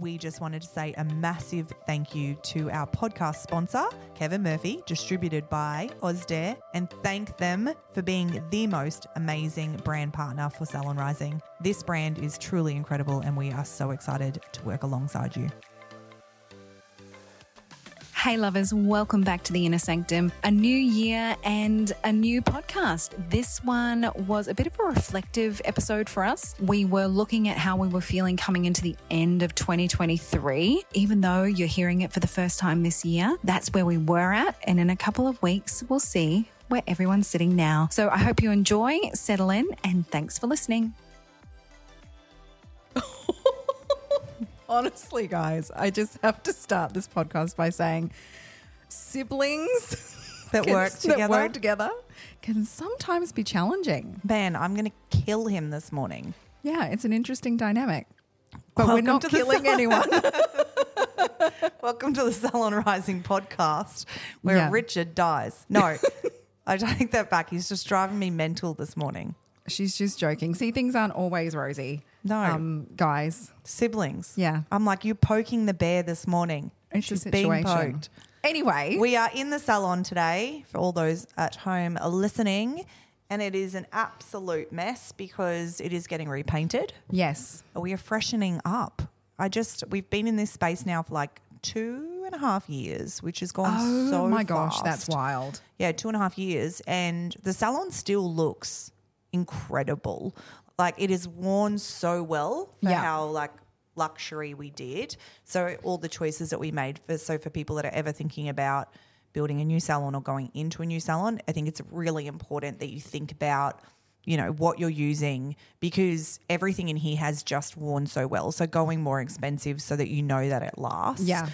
we just wanted to say a massive thank you to our podcast sponsor, Kevin Murphy, distributed by Ozdare, and thank them for being the most amazing brand partner for Salon Rising. This brand is truly incredible, and we are so excited to work alongside you. Hey, lovers, welcome back to the Inner Sanctum. A new year and a new podcast. This one was a bit of a reflective episode for us. We were looking at how we were feeling coming into the end of 2023. Even though you're hearing it for the first time this year, that's where we were at. And in a couple of weeks, we'll see where everyone's sitting now. So I hope you enjoy, settle in, and thanks for listening. Honestly, guys, I just have to start this podcast by saying siblings That can- work that together? work together can sometimes be challenging. Man, I'm going to kill him this morning. Yeah, it's an interesting dynamic. But Welcome we're not killing anyone. Welcome to the Salon Rising podcast where Yeah. Richard dies. No, I take that back. He's just driving me mental this morning. She's just joking. See, things aren't always rosy. No. Um, guys. Siblings. Yeah. I'm like, you poking the bear this morning. It's She's a being poked. Anyway, We are in the salon today for all those at home listening, and it is an absolute mess because it is getting repainted. yes. We are freshening up. I just, we've been in this space now for like two and a half years, which has gone Oh so my gosh, that's wild. Yeah, two and a half years. And the salon still looks incredible. Like it is worn so well for Yeah. how like luxury we did. So all the choices that we made for so for people that are ever thinking about building a new salon or going into a new salon, I think it's really important that you think about you know what you're using because everything in here has just worn so well. So going more expensive so that you know that it lasts Yeah.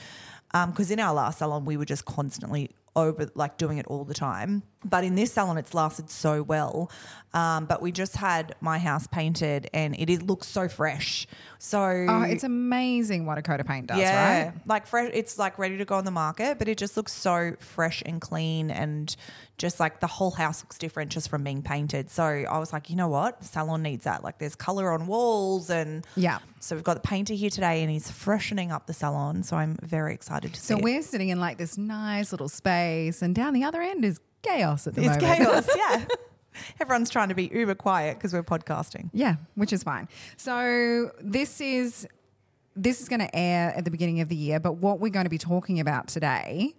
Um, because in our last salon we were just constantly over like doing it all the time but in this salon it's lasted so well um, but we just had my house painted and it, is looks so fresh so Oh, it's amazing what a coat of paint does, yeah right? like fresh it's like ready to go on the market but it just looks so fresh and clean and just like the whole house looks different just from being painted so i was like you know what the salon needs that like there's color on walls and Yeah. so we've got the painter here today and he's freshening up the salon so i'm very excited to see So we're sitting in like this nice little space, and down the other end is chaos at the It's moment. chaos, yeah. Everyone's trying to be uber quiet because we're podcasting. Yeah, which is fine. So this is this is going to air at the beginning of the year, but what we're going to be talking about today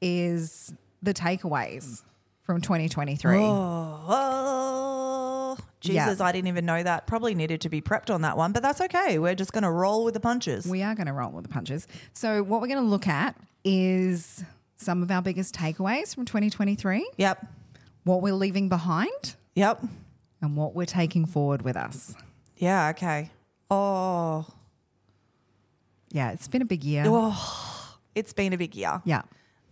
is the takeaways from 2023. Oh, Jesus, I didn't even know that. Probably needed to be prepped on that one, but that's okay. We're just going to roll with the punches. We are going to roll with the punches. So what we're going to look at is some of our biggest takeaways from 2023, yep. What we're leaving behind, Yep. and what we're taking forward with us. Yeah, okay. Oh, Yeah, it's been a big year. it's been a big year. Yeah.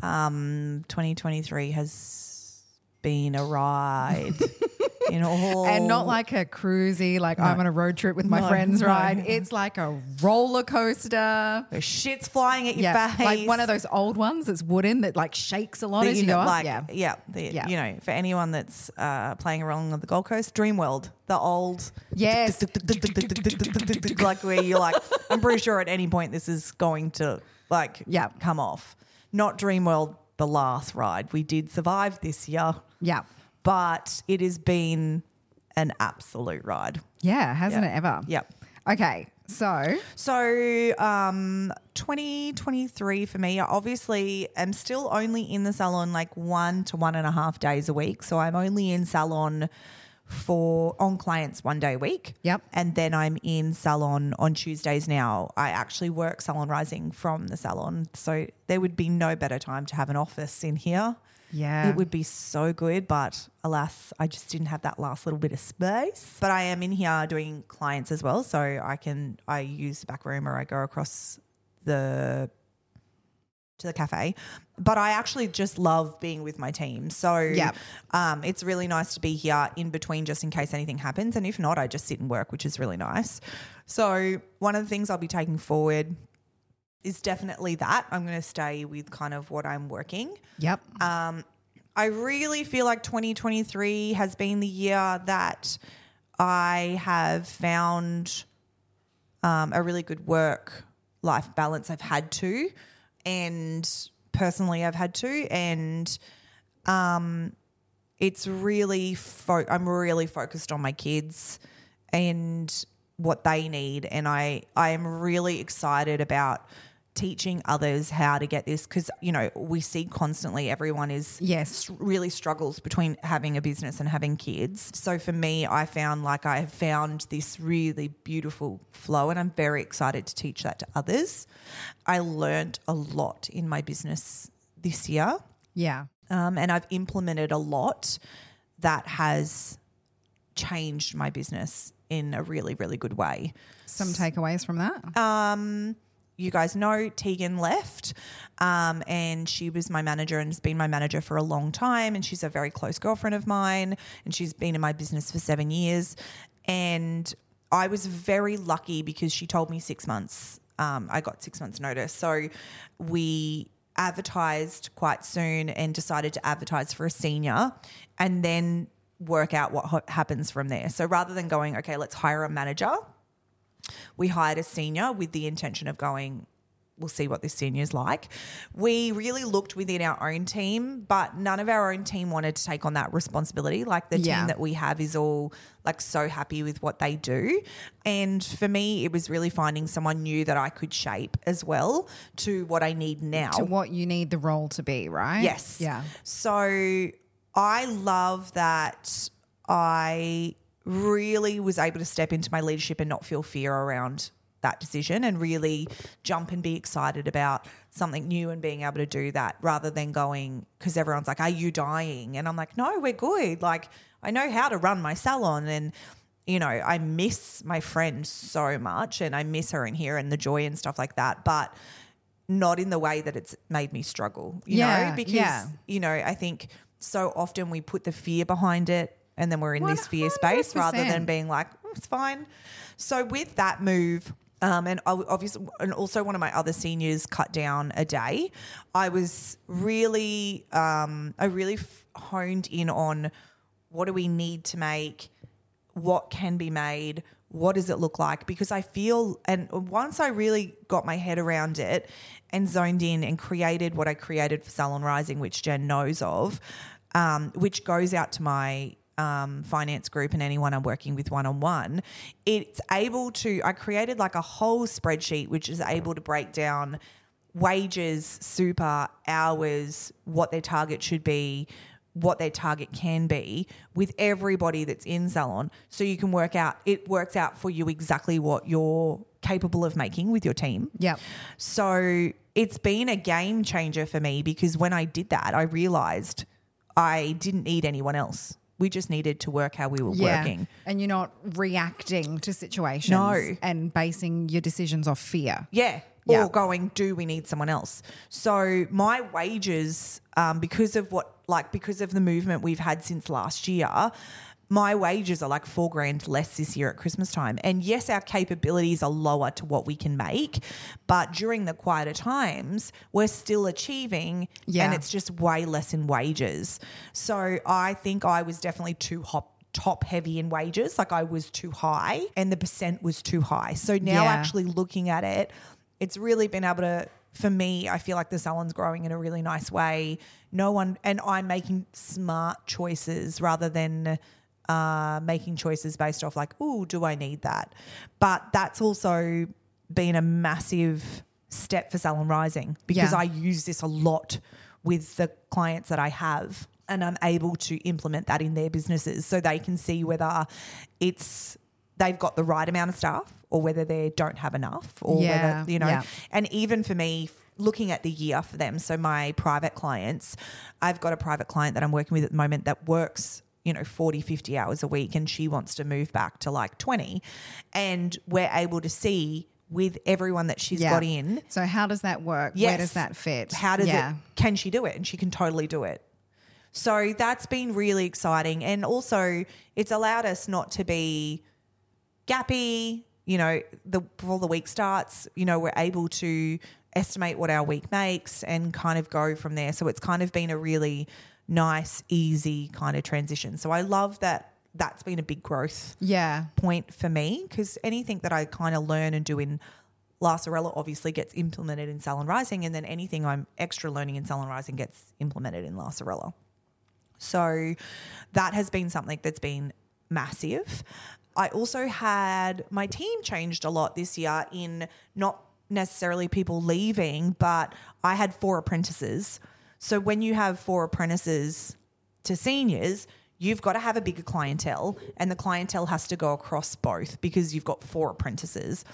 Um, 2023 has been a ride. in all And not like a cruisy, like I'm on a road trip with my No, friends no. ride. It's like a roller coaster. the shit's flying at your Yeah, face. like one of those old ones that's wooden that like shakes a lot that as you know, go up. yeah, yeah, the, Yeah. You know, for anyone that's uh, playing around on the Gold Coast, Dreamworld, the old, Yes. like where you're like, I'm pretty sure at any point this is going to like Yeah. come off. Not Dreamworld, the last ride. We did survive this year, yeah, but it has been an absolute ride. yeah. Hasn't Yeah. it ever? Yep. Okay, so So, um, 2023 for me, I obviously am still only in the salon like one to one and a half days a week. So I'm only in salon for on clients one day a week. Yep. And then I'm in salon on Tuesdays now. I actually work salon rising from the salon. So there would be no better time to have an office in here. Yeah, It would be so good, but alas, I just didn't have that last little bit of space. But I am in here doing clients as well, so I can I use the back room or I go across the to the cafe. But I actually just love being with my team. So Yep. um, it's really nice to be here in between just in case anything happens. And if not, I just sit and work, which is really nice. So one of the things I'll be taking forward is definitely that. I'm going to stay with kind of what I'm working. yep, Um, I really feel like 2023 has been the year that I have found um, a really good work life balance. I've had to, and personally, I've had to, and um, it's really fo- I'm really focused on my kids and what they need, and I I am really excited about teaching others how to get this because you know we see constantly everyone is Yes. really struggles between having a business and having kids. So for me, I found like I have found this really beautiful flow and I'm very excited to teach that to others. I learned a lot in my business this year Yeah. um, and I've implemented a lot that has changed my business in a really, really good way. Some takeaways from that. Um, you guys know Tegan left, um, and she was my manager and has been my manager for a long time. And she's a very close girlfriend of mine, and she's been in my business for seven years. And I was very lucky because she told me six months. Um, I got six months' notice, so we advertised quite soon and decided to advertise for a senior, and then work out what happens from there. So rather than going, okay, let's hire a manager we hired a senior with the intention of going we'll see what this senior's like we really looked within our own team but none of our own team wanted to take on that responsibility like the Yeah. team that we have is all like so happy with what they do and for me it was really finding someone new that i could shape as well to what i need now To what you need the role to be, right? Yes. Yeah. So I love that I really was able to step into my leadership and not feel fear around that decision and really jump and be excited about something new and being able to do that rather than going because everyone's like, Are you dying? And I'm like, No, we're good. Like, I know how to run my salon and you know, I miss my friend so much and I miss her in here and the joy and stuff like that. But not in the way that it's made me struggle, you Yeah, know, because, yeah. you know, I think so often we put the fear behind it and then we're in this fear space rather than being like, "Oh, it's fine. So with that move, um, and obviously, and also one of my other seniors cut down a day. I was really, um, I really f- honed in on what do we need to make what can be made what does it look like because i feel and once i really got my head around it and zoned in and created what i created for salon rising which jen knows of um, which goes out to my um, finance group and anyone i'm working with one-on-one it's able to i created like a whole spreadsheet which is able to break down wages, super, hours, what their target should be, what their target can be with everybody that's in salon. So you can work out, it works out for you exactly what you're capable of making with your team. Yep. So it's been a game changer for me because when I did that, I realized I didn't need anyone else. We just needed to work how we were working. And you're not reacting to situations No. and basing your decisions off fear. Yeah. Yeah. Or going, do we need someone else? So my wages, um, because of what, like, because of the movement we've had since last year, my wages are like four grand less this year at Christmas time. And yes, our capabilities are lower to what we can make, but during the quieter times, we're still achieving, Yeah. and it's just way less in wages. So I think I was definitely too hop top heavy in wages like i was too high and the percent was too high so now Yeah. actually looking at it it's really been able to for me i feel like the salon's growing in a really nice way no one and i'm making smart choices rather than uh, making choices based off like oh do i need that but that's also been a massive step for salon rising because Yeah. i use this a lot with the clients that i have and i'm able to implement that in their businesses so they can see whether it's they've got the right amount of staff or whether they don't have enough or Yeah, whether you know yeah. and even for me looking at the year for them so my private clients i've got a private client that i'm working with at the moment that works you know 40 50 hours a week and she wants to move back to like 20 and we're able to see with everyone that she's Yeah. got in So how does that work? Where does that fit? how does yeah. it can she do it and she can totally do it so that's been really exciting and also it's allowed us not to be gappy you know the before the week starts you know we're able to estimate what our week makes and kind of go from there so it's kind of been a really nice easy kind of transition so i love that that's been a big growth Yeah. point for me because anything that I kind of learn and do in La obviously gets implemented in Salon Rising, and then anything I'm extra learning in Salon Rising gets implemented in La So that has been something that's been massive. I also had my team changed a lot this year in not necessarily people leaving, but I had four apprentices. So when you have four apprentices to seniors, you've got to have a bigger clientele, and the clientele has to go across both because you've got four apprentices.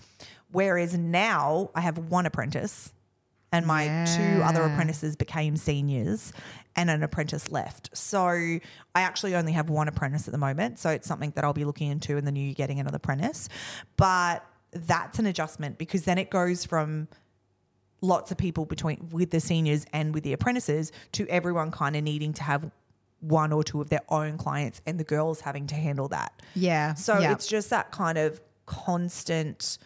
Whereas now I have one apprentice, and my two other apprentices became seniors, and an apprentice left. So I actually only have one apprentice at the moment. So it's something that I'll be looking into in the new year, getting another apprentice. But that's an adjustment because then it goes from lots of people between with the seniors and with the apprentices to everyone kind of needing to have one or two of their own clients and the girls having to handle that. Yeah. So yeah. it's just that kind of constant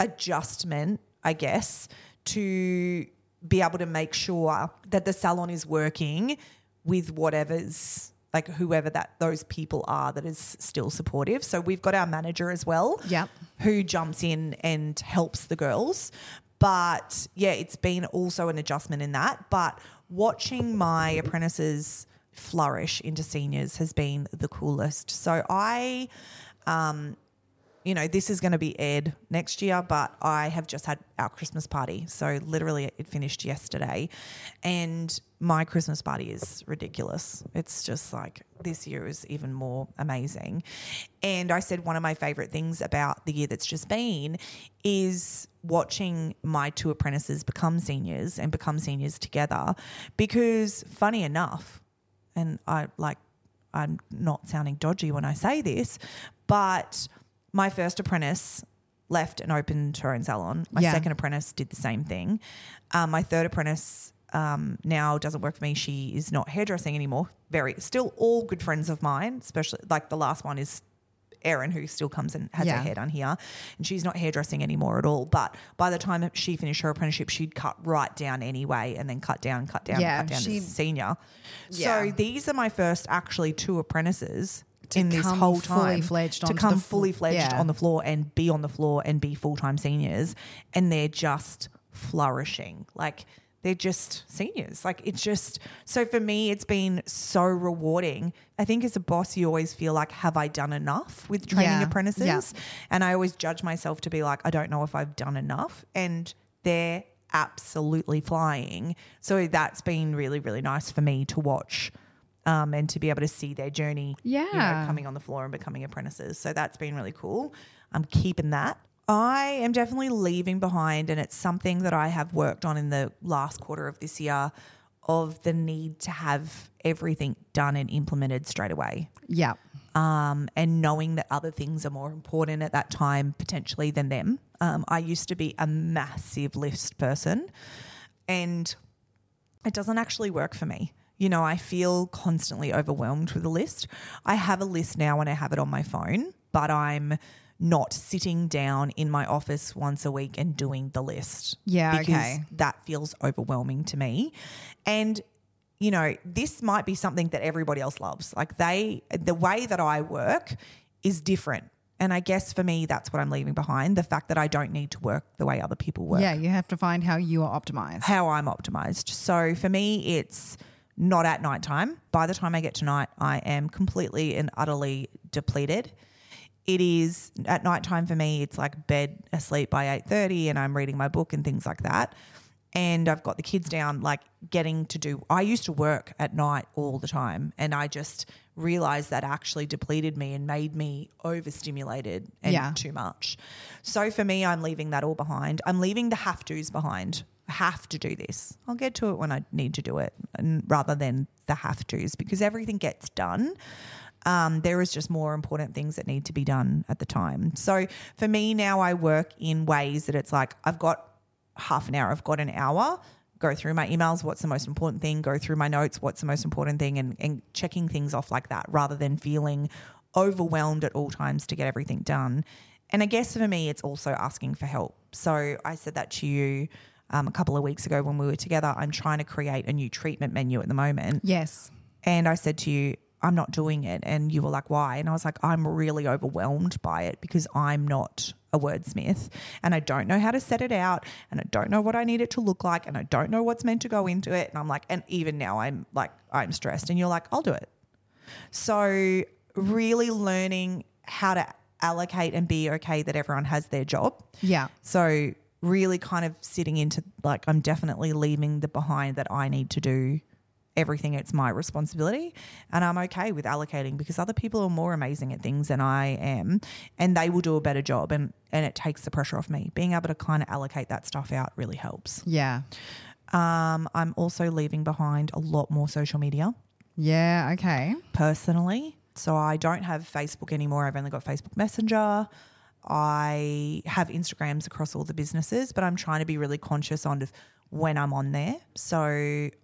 adjustment, I guess, to be able to make sure that the salon is working with whatever's like whoever that those people are that is still supportive. So we've got our manager as well Yep. who jumps in and helps the girls. But yeah, it's been also an adjustment in that. But watching my apprentices flourish into seniors has been the coolest. So I, um, you know, this is going to be aired next year, but I have just had our Christmas party. So literally it finished yesterday. And my Christmas party is ridiculous. It's just like this year is even more amazing. And I said one of my favorite things about the year that's just been is watching my two apprentices become seniors and become seniors together. Because funny enough, and I like I'm not sounding dodgy when I say this, but my first apprentice left and opened her own salon. My Yeah. second apprentice did the same thing. Um, my third apprentice um, now doesn't work for me. She is not hairdressing anymore. Very still all good friends of mine, especially like the last one is Erin, who still comes and has Yeah. her hair done here, and she's not hairdressing anymore at all. But by the time she finished her apprenticeship, she'd cut right down anyway, and then cut down, cut down, Yeah, cut down she- to senior. Yeah. So these are my first actually two apprentices in this whole fully time to come fully fledged yeah. on the floor and be on the floor and be full time seniors, and they're just flourishing. Like they're just seniors. Like it's just so for me, it's been so rewarding. I think as a boss, you always feel like, have I done enough with training Yeah. apprentices? Yeah. And I always judge myself to be like, I don't know if I've done enough. And they're absolutely flying. So that's been really, really nice for me to watch um, and to be able to see their journey, you know, Yeah. coming on the floor and becoming apprentices. So that's been really cool. I'm keeping that. I am definitely leaving behind, and it's something that I have worked on in the last quarter of this year of the need to have everything done and implemented straight away yeah. um, and knowing that other things are more important at that time potentially than them. Um, I used to be a massive list person, and it doesn't actually work for me. You know, I feel constantly overwhelmed with a list. I have a list now and I have it on my phone, but I'm not sitting down in my office once a week and doing the list. Yeah, because okay. that feels overwhelming to me. And you know, this might be something that everybody else loves. Like they the way that I work is different. And I guess for me that's what I'm leaving behind, the fact that I don't need to work the way other people work Yeah. You have to find how you are optimized. how I'm optimized. So for me, it's not at nighttime. By the time I get to night, I am completely and utterly depleted. It is at nighttime for me. It's like bed asleep by eight thirty, and I'm reading my book and things like that. And I've got the kids down, like getting to do. I used to work at night all the time, and I just realized that actually depleted me and made me overstimulated and Yeah. too much. So for me, I'm leaving that all behind. I'm leaving the have tos behind. I have to do this. I'll get to it when I need to do it, and rather than the have tos, because everything gets done. Um, there is just more important things that need to be done at the time. So for me now, I work in ways that it's like I've got half an hour, I've got an hour. Go through my emails, what's the most important thing, go through my notes, what's the most important thing, and, and checking things off like that rather than feeling overwhelmed at all times to get everything done. And I guess for me, it's also asking for help. So I said that to you um, a couple of weeks ago when we were together. I'm trying to create a new treatment menu at the moment. Yes. And I said to you, I'm not doing it. And you were like, why? And I was like, I'm really overwhelmed by it because I'm not a wordsmith and I don't know how to set it out and I don't know what I need it to look like and I don't know what's meant to go into it. And I'm like, and even now I'm like, I'm stressed. And you're like, I'll do it. So, really learning how to allocate and be okay that everyone has their job. Yeah. So, really kind of sitting into like, I'm definitely leaving the behind that I need to do everything. It's my responsibility. And I'm okay with allocating because other people are more amazing at things than I am and they will do a better job. And, and it takes the pressure off me. Being able to kind of allocate that stuff out really helps. Yeah. Um, I'm also leaving behind a lot more social media Yeah. Okay. personally. So I don't have Facebook anymore. I've only got Facebook Messenger. I have Instagrams across all the businesses, but I'm trying to be really conscious on when I'm on there. So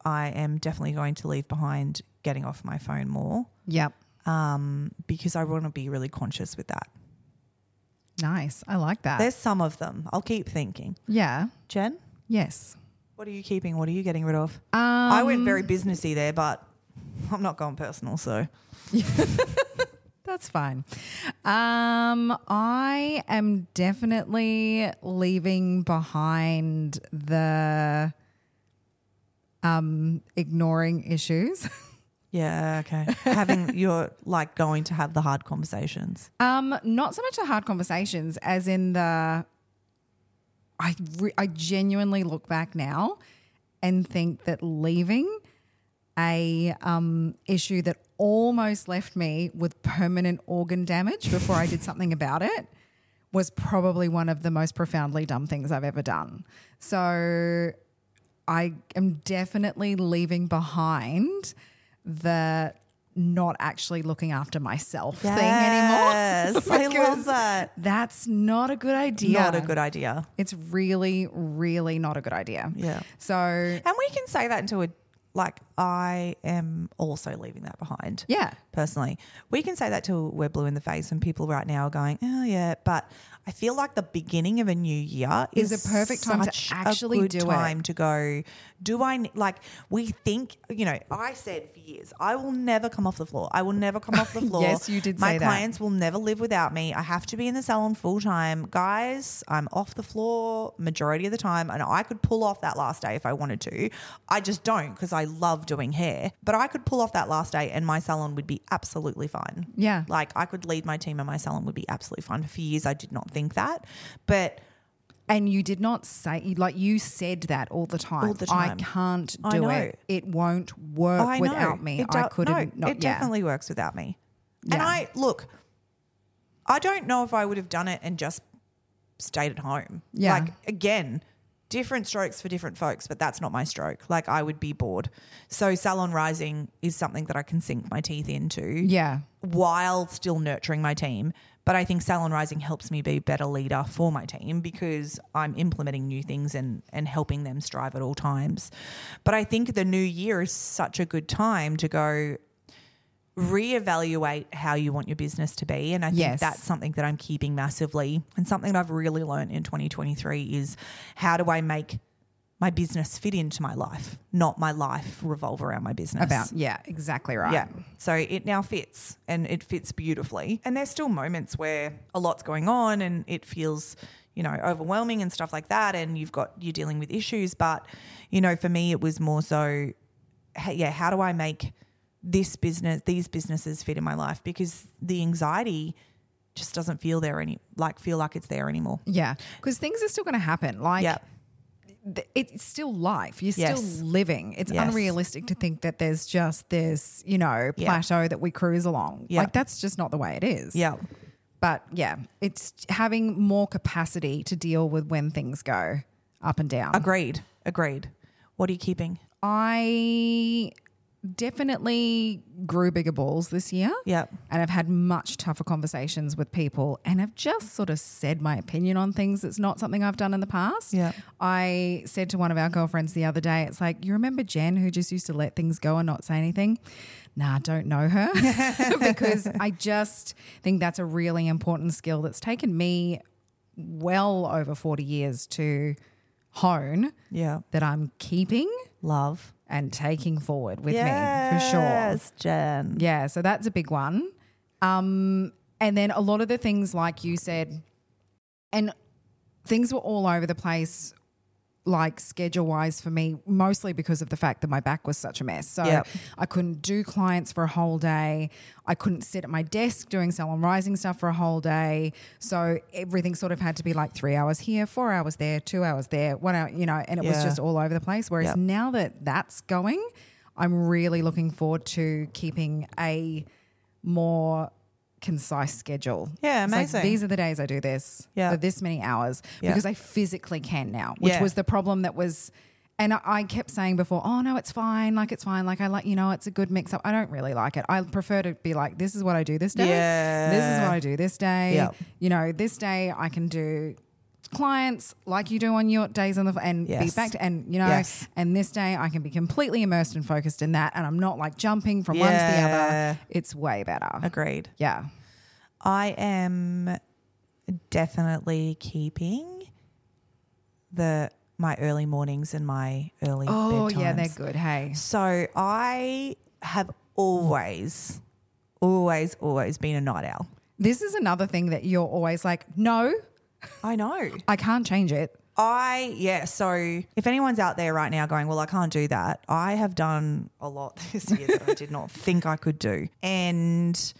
I am definitely going to leave behind getting off my phone more Yep. um, because I want to be really conscious with that. Nice. I like that. There's some of them. I'll keep thinking. yeah. Jen, Yes. what are you keeping? What are you getting rid of? Um, I went very businessy there, but I'm not going personal. So That's fine. Um, I am definitely leaving behind the um ignoring issues. yeah, okay. Having you're like going to have the hard conversations. Um, not so much the hard conversations as in the. I re- I genuinely look back now, and think that leaving a um, issue that almost left me with permanent organ damage before I did something about it was probably one of the most profoundly dumb things I've ever done. So I am definitely leaving behind the not actually looking after myself thing anymore. I love that. That's not a good idea. Not a good idea. It's really, really not a good idea. Yeah. So And we can say that into a like I am also leaving that behind. yeah, Personally, we can say that till we're blue in the face, and people right now are going, "Oh yeah," but I feel like the beginning of a new year Is is, a perfect time to actually do it. time to go. Do I like? We think you know. I said years, I will never come off the floor. I will never come off the floor. Yes, you did My say that. clients will never live without me. I have to be in the salon full time, guys. I'm off the floor majority of the time, and I could pull off that last day if I wanted to. I just don't because I love doing hair. But I could pull off that last day, and my salon would be absolutely fine. Yeah. like I could lead my team, and my salon would be absolutely fine. For years, I did not think that, but and you did not say like you said that all the time. All the time. I can't I do know. it. It won't work I know. without me. It I do- couldn't. No, not, it yeah. definitely works without me. And I look, I don't know if I would have done it and just stayed at home. Yeah. Like again, different strokes for different folks, but that's not my stroke. Like I would be bored. So salon rising is something that I can sink my teeth into Yeah. while still nurturing my team. But I think Salon Rising helps me be a better leader for my team because I'm implementing new things and, and helping them strive at all times. But I think the new year is such a good time to go reevaluate how you want your business to be. And I think Yes. that's something that I'm keeping massively. And something that I've really learned in 2023 is how do I make my business fit into my life, not my life revolve around my business. About yeah, exactly right. Yeah. So it now fits and it fits beautifully. And there's still moments where a lot's going on and it feels, you know, overwhelming and stuff like that. And you've got, you're dealing with issues. But, you know, for me, it was more so, yeah, how do I make this business, these businesses fit in my life? Because the anxiety just doesn't feel there any, like, feel like it's there anymore. Yeah. Because things are still going to happen. Like Yeah. It's still life. You're Yes. still living. It's Yes. unrealistic to think that there's just this, you know, Yeah. plateau that we cruise along. Yeah. Like that's just not the way it is. Yeah. But yeah, it's having more capacity to deal with when things go up and down. Agreed. Agreed. What are you keeping? I definitely grew bigger balls this year. Yep. And I've had much tougher conversations with people and I've just sort of said my opinion on things that's not something I've done in the past. Yeah. I said to one of our girlfriends the other day, it's like, you remember Jen who just used to let things go and not say anything? Nah, don't know her because I just think that's a really important skill that's taken me well over 40 years to hone Yeah. that I'm keeping Love. And taking forward with me for sure. Yes, Jen. Yeah, so that's a big one. Um, and then a lot of the things, like you said, and things were all over the place, like schedule wise for me, mostly because of the fact that my back was such a mess. So Yep. I couldn't do clients for a whole day. I couldn't sit at my desk doing salon rising stuff for a whole day. So everything sort of had to be like three hours here, four hours there, two hours there, one hour, you know, and it was just all over the place. Whereas Yep. now that that's going, I'm really looking forward to keeping a more concise schedule. Yeah, It's like, amazing. these are the days I do this Yeah. for this many hours Yeah. because I physically can now, which Yeah. was the problem that was. And I- I kept saying before, oh no, it's fine. Like it's fine. Like I like, you know, it's a good mix up. I don't really like it. I prefer to be like, this is what I do this day. This is what I do this day. Yep. You know, this day I can do clients like you do on your days on the and be back to, and you know Yes. and this day I can be completely immersed and focused in that and I'm not like jumping from one to the other. It's way better. Agreed. Yeah. I am definitely keeping the my early mornings and my early Oh yeah, they're good. Hey. So I have always, always, always been a night owl. This is another thing that you're always like, no, I know. I can't change it. I yeah. So if anyone's out there right now going, well, I can't do that. I have done a lot this year that I did not think I could do, and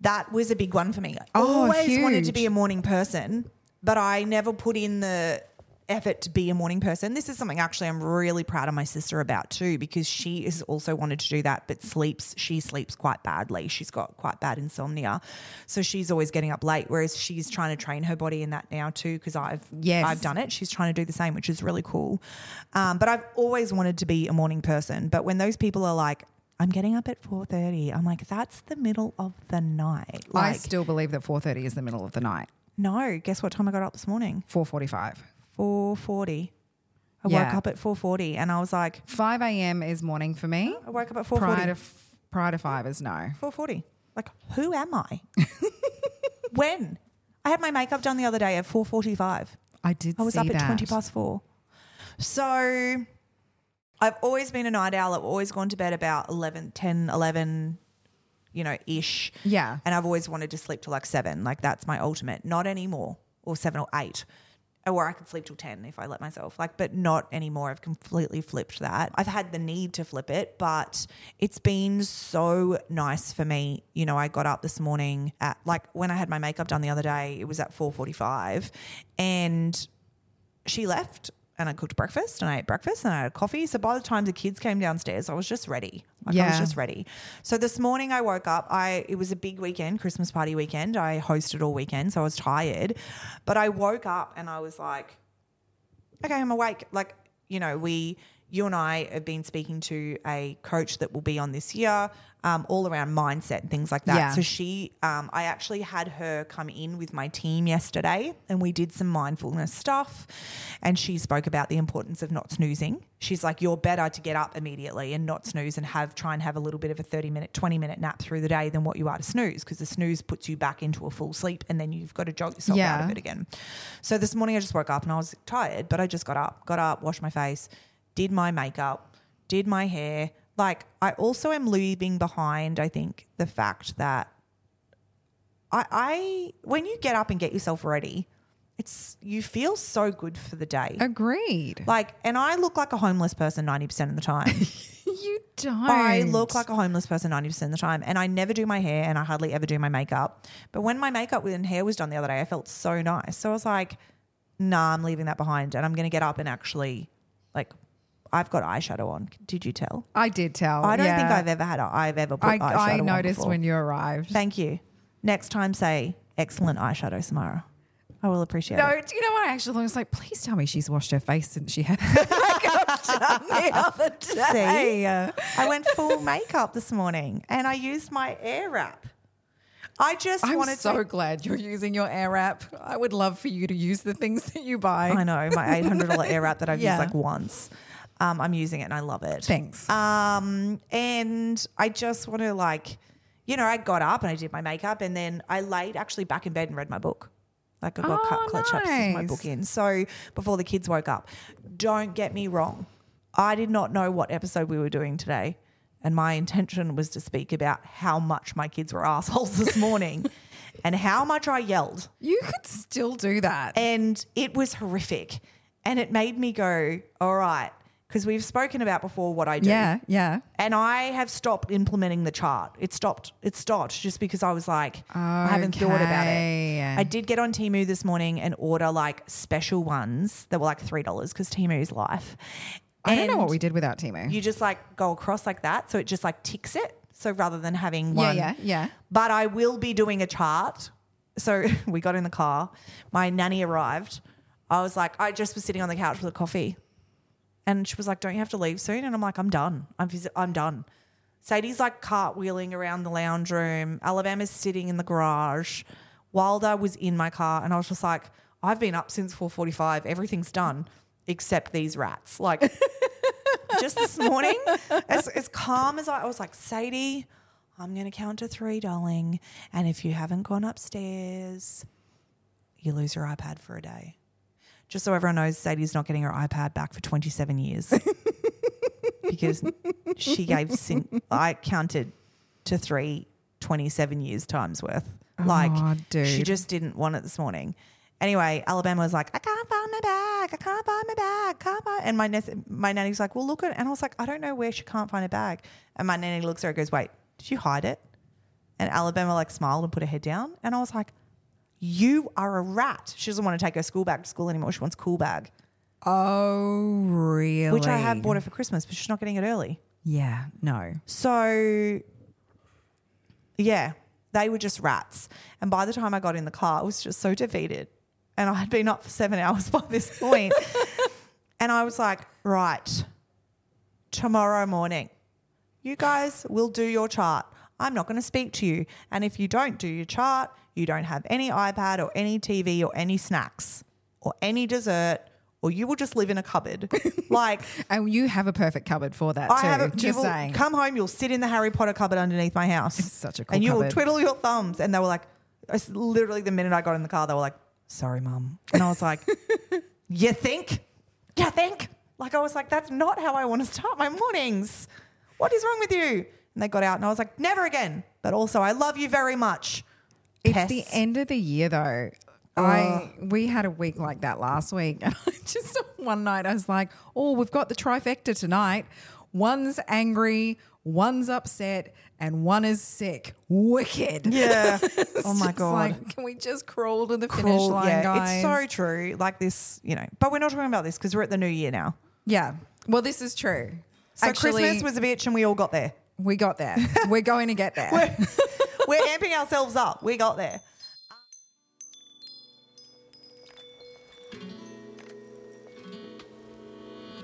that was a big one for me. I Oh, always wanted to be a morning person, but I never put in the effort to be a morning person. This is something actually I'm really proud of my sister about too, because she has also wanted to do that, but sleeps, she sleeps quite badly. She's got quite bad insomnia. So she's always getting up late, whereas she's trying to train her body in that now too, because I've Yes. I've done it. She's trying to do the same, which is really cool. Um, but I've always wanted to be a morning person. But when those people are like, I'm getting up at 4.30, I'm like, that's the middle of the night. I still believe that 4:30 is the middle of the night. no, guess what time I got up this morning? 4:45. 4.40. I woke up at 4.40 and I was like, 5 a.m. is morning for me. I woke up at Prior 4.40. to f- prior to five is no. 4.40. Like, who am I? when? I had my makeup done the other day at 4.45. I did. I was up at that. 20 past four. So I've always been a night owl. I've always gone to bed about 11, 10, 11, you know, ish. Yeah. And I've always wanted to sleep till like seven. Like that's my ultimate. Not anymore. Or seven or eight. Oh, or I could sleep till 10 if I let myself. Like, but not anymore. I've completely flipped that. I've had the need to flip it, but it's been so nice for me. You know, I got up this morning at like when I had my makeup done the other day, it was at 4:45 and she left and I cooked breakfast and I ate breakfast and I had coffee. So by the time the kids came downstairs, I was just ready. Like I was just ready. So this morning I woke up. I it was a big weekend, Christmas party weekend. I hosted all weekend, so I was tired. But I woke up and I was like, okay, I'm awake. Like, you know, we, you and I have been speaking to a coach that will be on this year, um, all around mindset and things like that. Yeah. So she, um, I actually had her come in with my team yesterday and we did some mindfulness stuff. And she spoke about the importance of not snoozing. She's like, you're better to get up immediately and not snooze and have, try and have a little bit of a 30 minute, 20 minute nap through the day than what you are to snooze because the snooze puts you back into a full sleep and then you've got to jolt yourself out of it again. So this morning I just woke up and I was tired, but I just got up, got up, washed my face, did my makeup, did my hair. Like I also am leaving behind, I think, the fact that I, I when you get up and get yourself ready, it's you feel so good for the day. Agreed. Like, and I look like a homeless person 90% of the time. you don't. I look like a homeless person 90% of the time. And I never do my hair and I hardly ever do my makeup. But when my makeup and hair was done the other day, I felt so nice. So I was like, nah, I'm leaving that behind. And I'm going to get up and actually, like, I've got eyeshadow on. Did you tell? I did tell. I don't think. I've ever had, a, I've ever put I, eyeshadow I noticed before. when you arrived. Thank you. Next time, say excellent eyeshadow, Samara. I will appreciate it. No, it. do you know what? I actually was like, please tell me she's washed her face since she had makeup done the other day. See, I went full makeup this morning and I used my air wrap. I just wanted to- I'm wanted so to. glad you're using your air wrap. I would love for you to use the things that you buy. I know my eight hundred dollar air wrap that I've Yeah. used like once. Um, I'm using it and I love it. Thanks. Um, and I just want to like, you know, I got up and I did my makeup and then I laid actually back in bed and read my book. Like I got Oh, cut clutch up to my book in. So before the kids woke up, don't get me wrong. I did not know what episode we were doing today. And my intention was to speak about how much my kids were assholes this morning and how much I yelled. You could still do that. And it was horrific. And it made me go, all right, because we've spoken about before what I do. yeah, yeah. And I have stopped implementing the chart. It stopped. It stopped just because I was like, I haven't thought about it. I did get on Temu this morning and order like special ones that were like three dollars because Temu's life. I don't know what we did without Temu. You just like go across like that, so it just like ticks it. So rather than having yeah, yeah, yeah. but I will be doing a chart. So we got in the car. My nanny arrived. I was like, I just was sitting on the couch with a coffee. And she was like, Don't you have to leave soon? And I'm like, I'm done. I'm, I'm done. Sadie's like cartwheeling around the lounge room. Alabama's sitting in the garage. Wilder was in my car. And I was just like, I've been up since 4.45. Everything's done except these rats. Like, just this morning, as, as calm as I, I was like, Sadie, I'm to count to three, darling. And if you haven't gone upstairs, you lose your iPad for a day. Just so everyone knows, Sadie's not getting her iPad back for 27 years because she gave, sin- I counted to three, 27 years times worth. Oh, like, Oh, she just didn't want it this morning. Anyway, Alabama was like, I can't find my bag. I can't find my bag. Can't find. And my nes- my nanny's like, well, look at. it. And I was like, I don't know where she can't find a bag. And my nanny looks at her and goes, wait, did you hide it? And Alabama like smiled and put her head down. And I was like, you are a rat. She doesn't want to take her school bag to school anymore. She wants cool bag, Oh, really? which I have bought her for Christmas, but she's not getting it early. Yeah, no. So, yeah, they were just rats. And by the time I got in the car, I was just so defeated. And I had been up for seven hours by this point. and I was like, right, tomorrow morning, you guys will do your chart. I'm not going to speak to you. And if you don't do your chart, you don't have any iPad or any TV or any snacks or any dessert, or you will just live in a cupboard. like, And you have a perfect cupboard for that I too. have a, you just will saying. come home, you'll sit in the Harry Potter cupboard underneath my house. It's such a cool And you will twiddle your thumbs. And they were like, it's literally the minute I got in the car, they were like, sorry, mum. And I was like, you think? You think? Like, I was like, that's not how I want to start my mornings. What is wrong with you? And they got out and I was like, never again. But also, I love you very much. It's the end of the year though. I we had a week like that last week, and I just one night I was like, "Oh, we've got the trifecta tonight. One's angry, one's upset, and one is sick. Wicked. Yeah. Oh my God. Like, can we just crawl to the finish Crawl- line, yeah, guys? it's so true. Like this, you know. But we're not talking about this because we're at the new year now. yeah. Well, this is true. So Actually, Christmas was a bitch and we all got there. we got there. We're going to get there. We're amping ourselves up. We got there.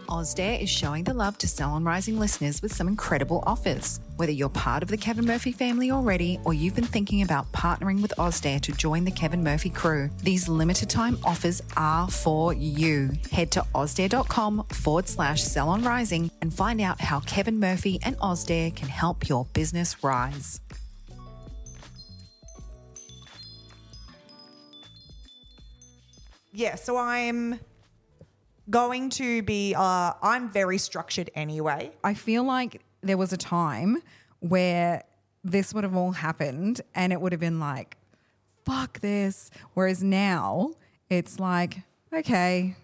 Ozdare is showing the love to Salon Rising listeners with some incredible offers. Whether you're part of the Kevin Murphy family already or you've been thinking about partnering with Ozdare to join the Kevin Murphy crew, these limited time offers are for you. Head to ozdare.com forward slash Salon Rising and find out how Kevin Murphy and Ozdare can help your business rise. Yeah, so I'm going to be, uh, I'm very structured anyway. I feel like there was a time where this would have all happened and it would have been like, fuck this. Whereas now it's like, okay,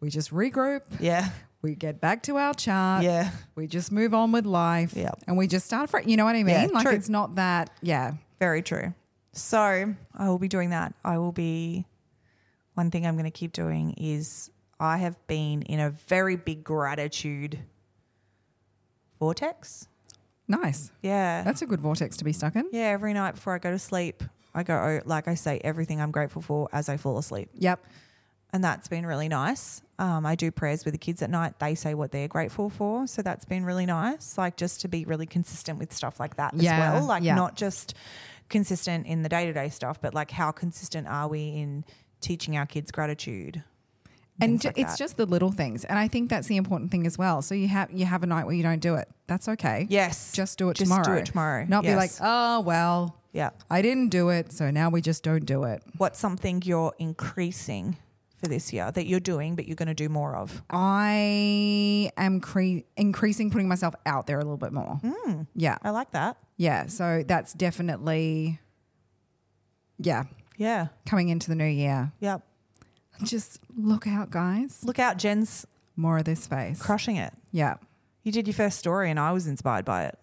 we just regroup. Yeah. We get back to our chart. Yeah. We just move on with life. Yeah. And we just start for you know what I mean? Yeah, like true. it's not that, yeah. Very true. So I will be doing that. I will be, one thing I'm going to keep doing is I have been in a very big gratitude vortex. Nice. Yeah. That's a good vortex to be stuck in. yeah, every night before I go to sleep, I go, like I say, everything I'm grateful for as I fall asleep. Yep. and that's been really nice. Um, I do prayers with the kids at night. They say what they're grateful for, so that's been really nice. Like just to be really consistent with stuff like that Yeah, as well. Like yeah. not just consistent in the day to day stuff, but like how consistent are we in teaching our kids gratitude? And ju- like it's that. just the little things. And I think that's the important thing as well. So you have you have a night where you don't do it. That's okay. yes, Just do it Just do tomorrow. it tomorrow. Not be like, oh well, yeah. I didn't do it, so now we just don't do it. What's something you're increasing for this year that you're doing, but you're going to do more of? I am cre- increasing putting myself out there a little bit more. Hmm. Yeah. I like that. Yeah. So that's definitely, yeah, Yeah. coming into the new year. Yep. Just look out, guys. Look out, Jen's More of this face. crushing it. Yeah. You did your first story, and I was inspired by it.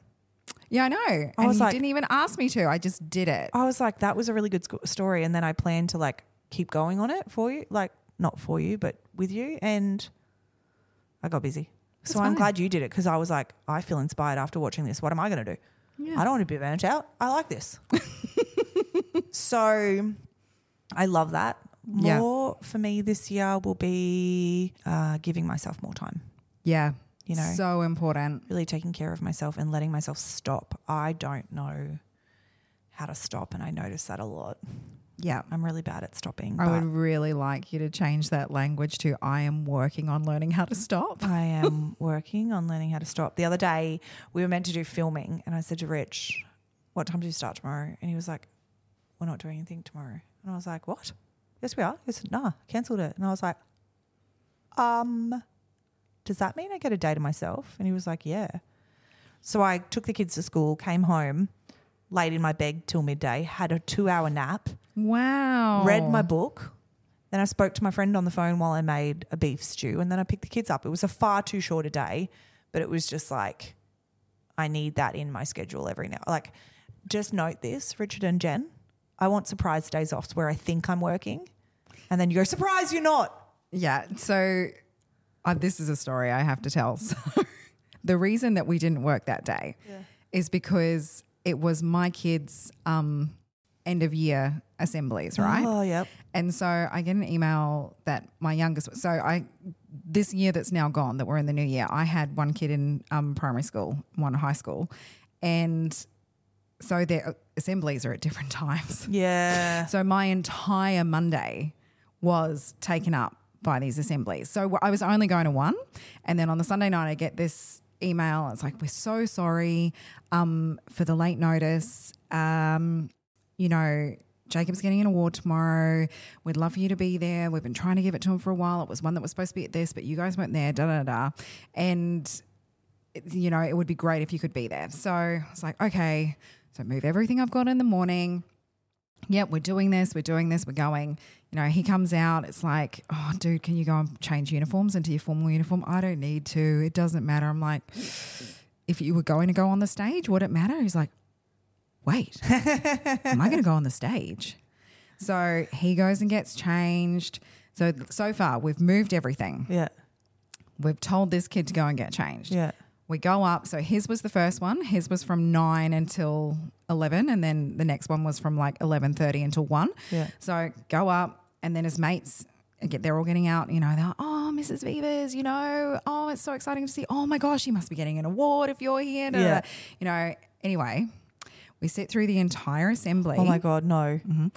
Yeah, I know. and was you like- didn't even ask me to. I just did it. I was like, that was a really good sc- story, and then I planned to like keep going on it for you, like not for you, but with you, and I got busy. So I'm glad you did it because I was like, I feel inspired after watching this. What am I going to do? Yeah. I don't want to be burnt out. I like this. so I love that. Yeah. More for me this year will be uh, giving myself more time. Yeah. You know. so important. really taking care of myself and letting myself stop. I don't know how to stop, and I notice that a lot. Yeah. I'm really bad at stopping. I would really like you to change that language to I am working on learning how to stop. I am working on learning how to stop. The other day, we were meant to do filming, and I said to Rich, What time do you start tomorrow? And he was like, We're not doing anything tomorrow. And I was like, What? Yes, we are. He said, Nah, cancelled it. And I was like, Um, does that mean I get a day to myself? And he was like, Yeah. So I took the kids to school, came home, laid in my bed till midday, had a two hour nap, Wow. read my book. Then I spoke to my friend on the phone while I made a beef stew, and then I picked the kids up. It was a far too short a day, but it was just like I need that in my schedule every now. Like, just note this, Richard and Jen. I want surprise days off where I think I'm working, and then you go, surprise, you're not. Yeah. So uh, this is a story I have to tell. So the reason that we didn't work that day is because it was my kids' um, end of year assemblies, right? Oh, yep. And so I get an email that my youngest, so I, this year that's now gone, that we're in the new year, I had one kid in um, primary school, one high school. And so their assemblies are at different times. Yeah. So my entire Monday was taken up by these assemblies. So I was only going to one. And then on the Sunday night, I get this email. It's like, we're so sorry um, for the late notice. Um, you know, Jacob's getting an award tomorrow. We'd love for you to be there. We've been trying to give it to him for a while. It was one that was supposed to be at this, but you guys weren't there, da da da. And, it- you know, it would be great if you could be there. So I was like, okay. So move everything I've got in the morning yep, we're doing this, we're doing this, we're going. You know, he comes out, it's like, oh, dude, can you go and change uniforms into your formal uniform? I don't need to. It doesn't matter. I'm like, if you were going to go on the stage, would it matter? He's like, wait, am I going to go on the stage? So he goes and gets changed. So, so far, we've moved everything. Yeah. We've told this kid to go and get changed. Yeah. We go up. So his was the first one. His was from nine until eleven, and then the next one was from like eleven thirty until one. Yeah. So go up, and then his mates. Get, they're all getting out, you know. They're like, oh, Mrs. Vivas, you know, oh, it's so exciting to see. Oh my gosh, you must be getting an award if you're here. da, Yeah. da. You know. Anyway, we sit through the entire assembly. Oh my God, no. Mm-hmm.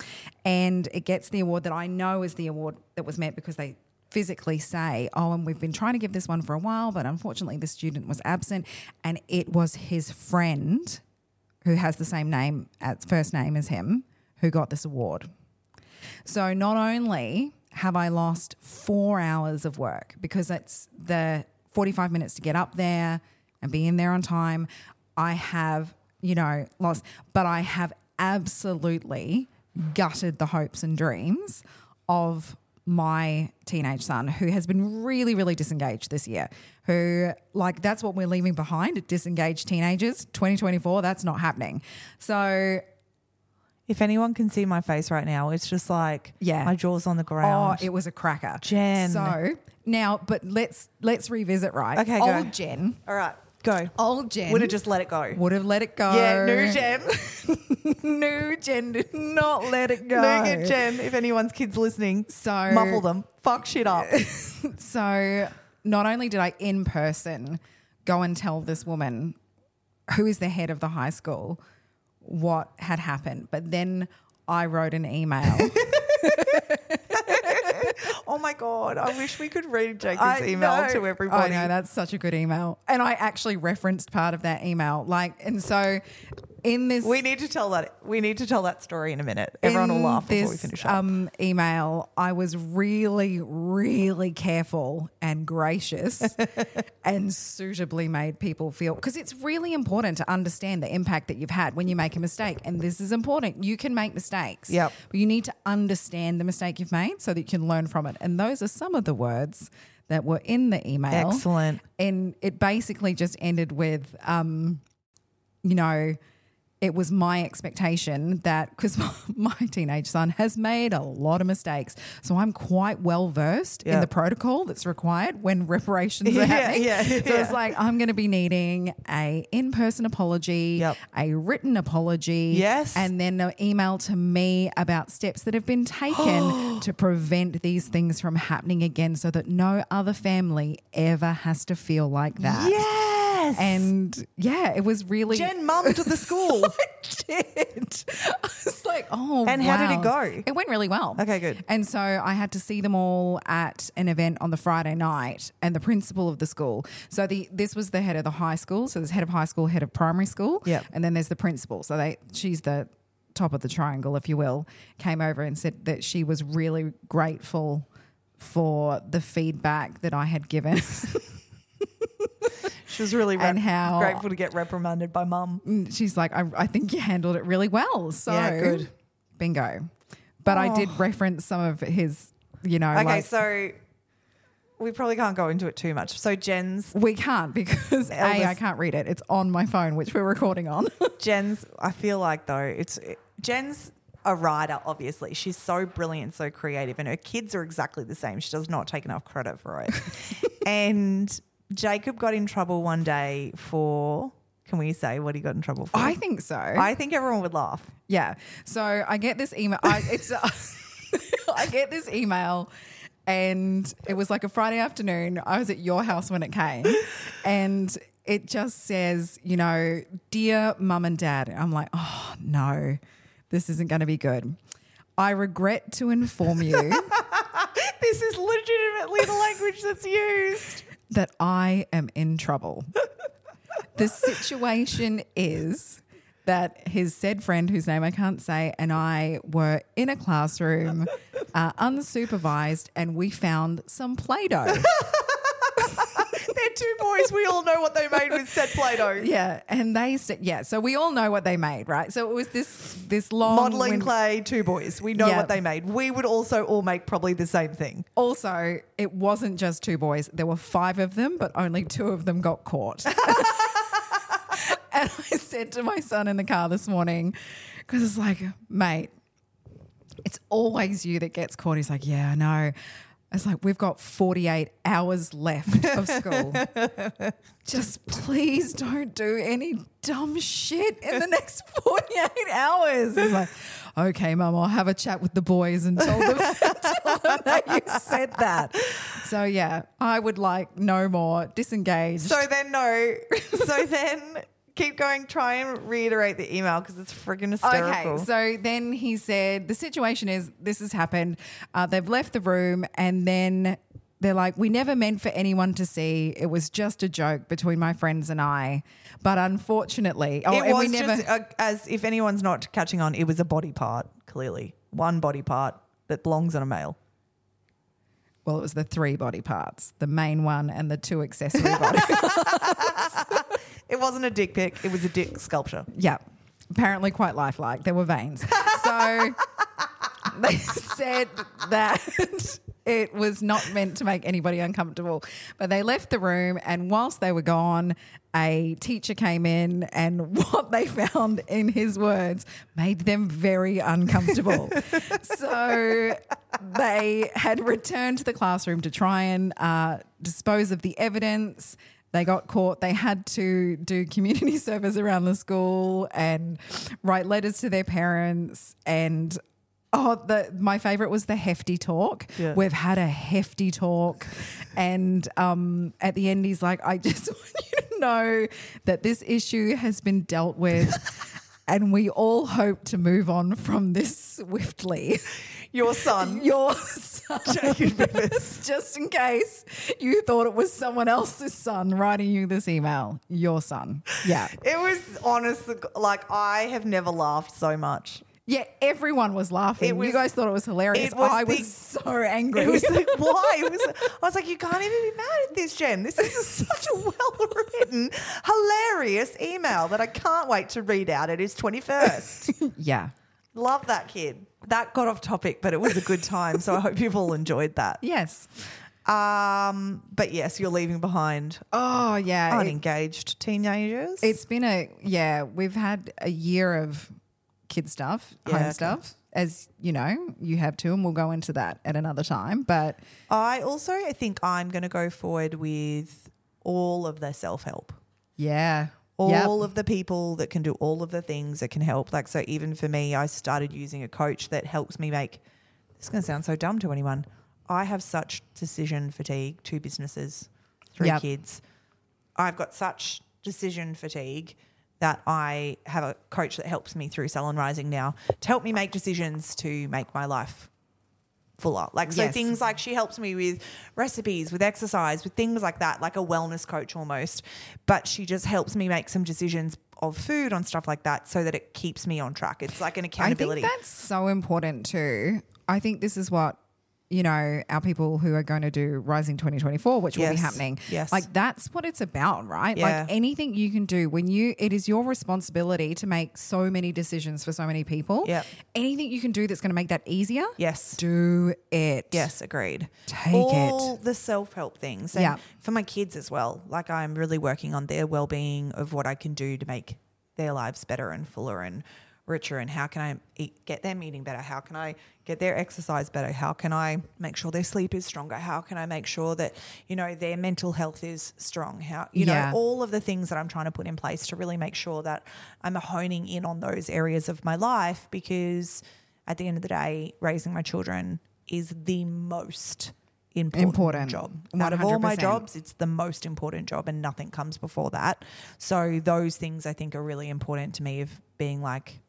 And it gets the award that I know is the award that was meant because they physically say, oh, and we've been trying to give this one for a while, but unfortunately the student was absent. And it was his friend who has the same name as first name as him who got this award. So not only have I lost four hours of work because it's the 45 minutes to get up there and be in there on time, I have, you know, lost, but I have absolutely gutted the hopes and dreams of my teenage son who has been really really disengaged this year who like that's what we're leaving behind disengaged teenagers 2024 that's not happening so If anyone can see my face right now, it's just like Yeah. my jaw's on the ground. Oh, it was a cracker. Jen. So now, but let's let's revisit right. Okay, go. Old Jen. All right, go. Old Jen Would have just let it go. would have let it go. Yeah, new Jen. new Jen did not let it go. New Jen. If anyone's kids listening, So- muffle them. Fuck shit up. So not only did I in person go and tell this woman who is the head of the high school what had happened, but then I wrote an email. oh my god! I wish we could read Jacob's I email know. to everybody. I know that's such a good email, and I actually referenced part of that email. Like, and so in this We need to tell that. We need to tell that story in a minute. Everyone will laugh before we finish up. Um, email, I was really, really careful and gracious and suitably made people feel because it's really important to understand the impact that you've had when you make a mistake. And this is important. You can make mistakes. Yep. But you need to understand the mistake you've made so that you can learn from it. And those are some of the words that were in the email. Excellent. And it basically just ended with, um, you know, it was my expectation that because my teenage son has made a lot of mistakes, so I'm quite well versed Yeah. in the protocol that's required when reparations Yeah, are happening. yeah, so yeah. it's like I'm going to be needing a in-person apology, Yep. a written apology, Yes. and then an email to me about steps that have been taken to prevent these things from happening again, so that no other family ever has to feel like that. Yes. And yeah, it was really Jen mum to the school. did. I was like, oh, And how did it go? It went really well. Okay, good. And so I had to see them all at an event on the Friday night, and the principal of the school. So the this was the head of the high school. So there's head of high school, head of primary school, Yeah. and then there's the principal. So they she's the top of the triangle, if you will. Came over and said that she was really grateful for the feedback that I had given. She was really And how- grateful to get reprimanded by mum. Mm, she's like, I, I think you handled it really well. So Yeah, good. bingo. But I did oh. reference some of his, you know, Okay, like, so we probably can't go into it too much. So Jen's we can't because A, Eldest- I can't read it. It's on my phone, which we're recording on. Jen's I feel like though it's Jen's a writer obviously. She's so brilliant, so creative and her kids are exactly the same. She does not take enough credit for it. and Jacob got in trouble one day for can we say what he got in trouble for? I think so. I think everyone would laugh. yeah. So I get this email. I, it's uh, I get this email. And it was like a Friday afternoon. I was at your house when it came. And it just says, you know, dear mum and dad. I'm like, oh, no, this isn't going to be good. I regret to inform you This is legitimately the language that's used. That I am in trouble. the situation is that his said friend, whose name I can't say, and I were in a classroom, uh, unsupervised, and we found some Play Doh. They're two boys. We all know what they made with said Play-Doh. yeah, and they said, yeah. So we all know what they made, right? So it was this this long Modeling clay, two boys. We know Yeah. what they made. We would also all make probably the same thing. Also, it wasn't just two boys. There were five of them, but only two of them got caught. and I said to my son in the car this morning, because it's like, mate, it's always you that gets caught. He's like, yeah, I know. It's like, we've got 48 hours left of school. Just please don't do any dumb shit in the next 48 hours. It's like, okay, mum, I'll have a chat with the boys and tell them, tell them that you said that. So, yeah, I would like no more disengaged. So then, no. so then, keep going. Try and reiterate the email because it's freaking hysterical. Okay, so then he said the situation is this has happened. Uh, they've left the room, and then they're like, "We never meant for anyone to see. It was just a joke between my friends and I." But unfortunately, oh, it was we never. just, uh, as if anyone's not catching on, it was a body part, clearly. One body part that belongs on a male. Well, it was the three body parts: the main one and the two accessory body. It wasn't a dick pic, it was a dick sculpture. Yeah, apparently quite lifelike. There were veins. So they said that it was not meant to make anybody uncomfortable. But they left the room, and whilst they were gone, a teacher came in, and what they found, in his words, made them very uncomfortable. so they had returned to the classroom to try and uh, dispose of the evidence. They got caught. They had to do community service around the school and write letters to their parents. And oh, the my favorite was the hefty talk. Yeah. We've had a hefty talk, and um, at the end, he's like, "I just want you to know that this issue has been dealt with." And we all hope to move on from this swiftly. Your son. Your son. Just in case you thought it was someone else's son writing you this email. Your son. Yeah. It was honest, like I have never laughed so much. Yeah, everyone was laughing. Was- you guys thought it was hilarious. it was I was the- so angry. It was like, why? It was, I was like, you can't even be mad at this, Jen. This is such a well written, hilarious email that I can't wait to read out at his 21st. yeah. Love that kid. That got off topic, but it was a good time. So I hope you've all enjoyed that. Yes. Um, but yes, you're leaving behind Oh, yeah. It, teenagers. it's been a, yeah, we've had a year of kid stuff, Yeah, home okay. stuff. As you know, you have too, and we'll go into that at another time. But I also I think I'm going to go forward with all of the self help. yeah. all Yep. of the people that can do all of the things that can help. Like, so even for me, I started using a coach that helps me make this is going to sound so dumb to anyone. I have such decision fatigue, two businesses, three Yep. kids. I've got such decision fatigue that I have a coach that helps me through Salon Rising now to help me make decisions to make my life fuller. Like so Yes. things like she helps me with recipes, with exercise, with things like that, like a wellness coach almost. But she just helps me make some decisions of food on stuff like that so that it keeps me on track. It's like an accountability. I think that's so important too. I think this is what you know our people who are going to do Rising 2024, which will be happening. Yes. like that's what it's about, right? Yeah. Like anything you can do when you, it is your responsibility to make so many decisions for so many people. Yeah. Anything you can do that's going to make that easier. yes. Do it. Yes, agreed. Take All it. the self help things. And Yeah. for my kids as well. Like I'm really working on their well being of what I can do to make their lives better and fuller and richer. And how can I eat, get them eating better? How can I get their exercise better? How can I make sure their sleep is stronger? How can I make sure that, you know, their mental health is strong? How, you Yeah. know, all of the things that I'm trying to put in place to really make sure that I'm honing in on those areas of my life because at the end of the day, raising my children is the most important, Important. job. Out of all my jobs, it's the most important job and nothing comes before that. So those things I think are really important to me of being like,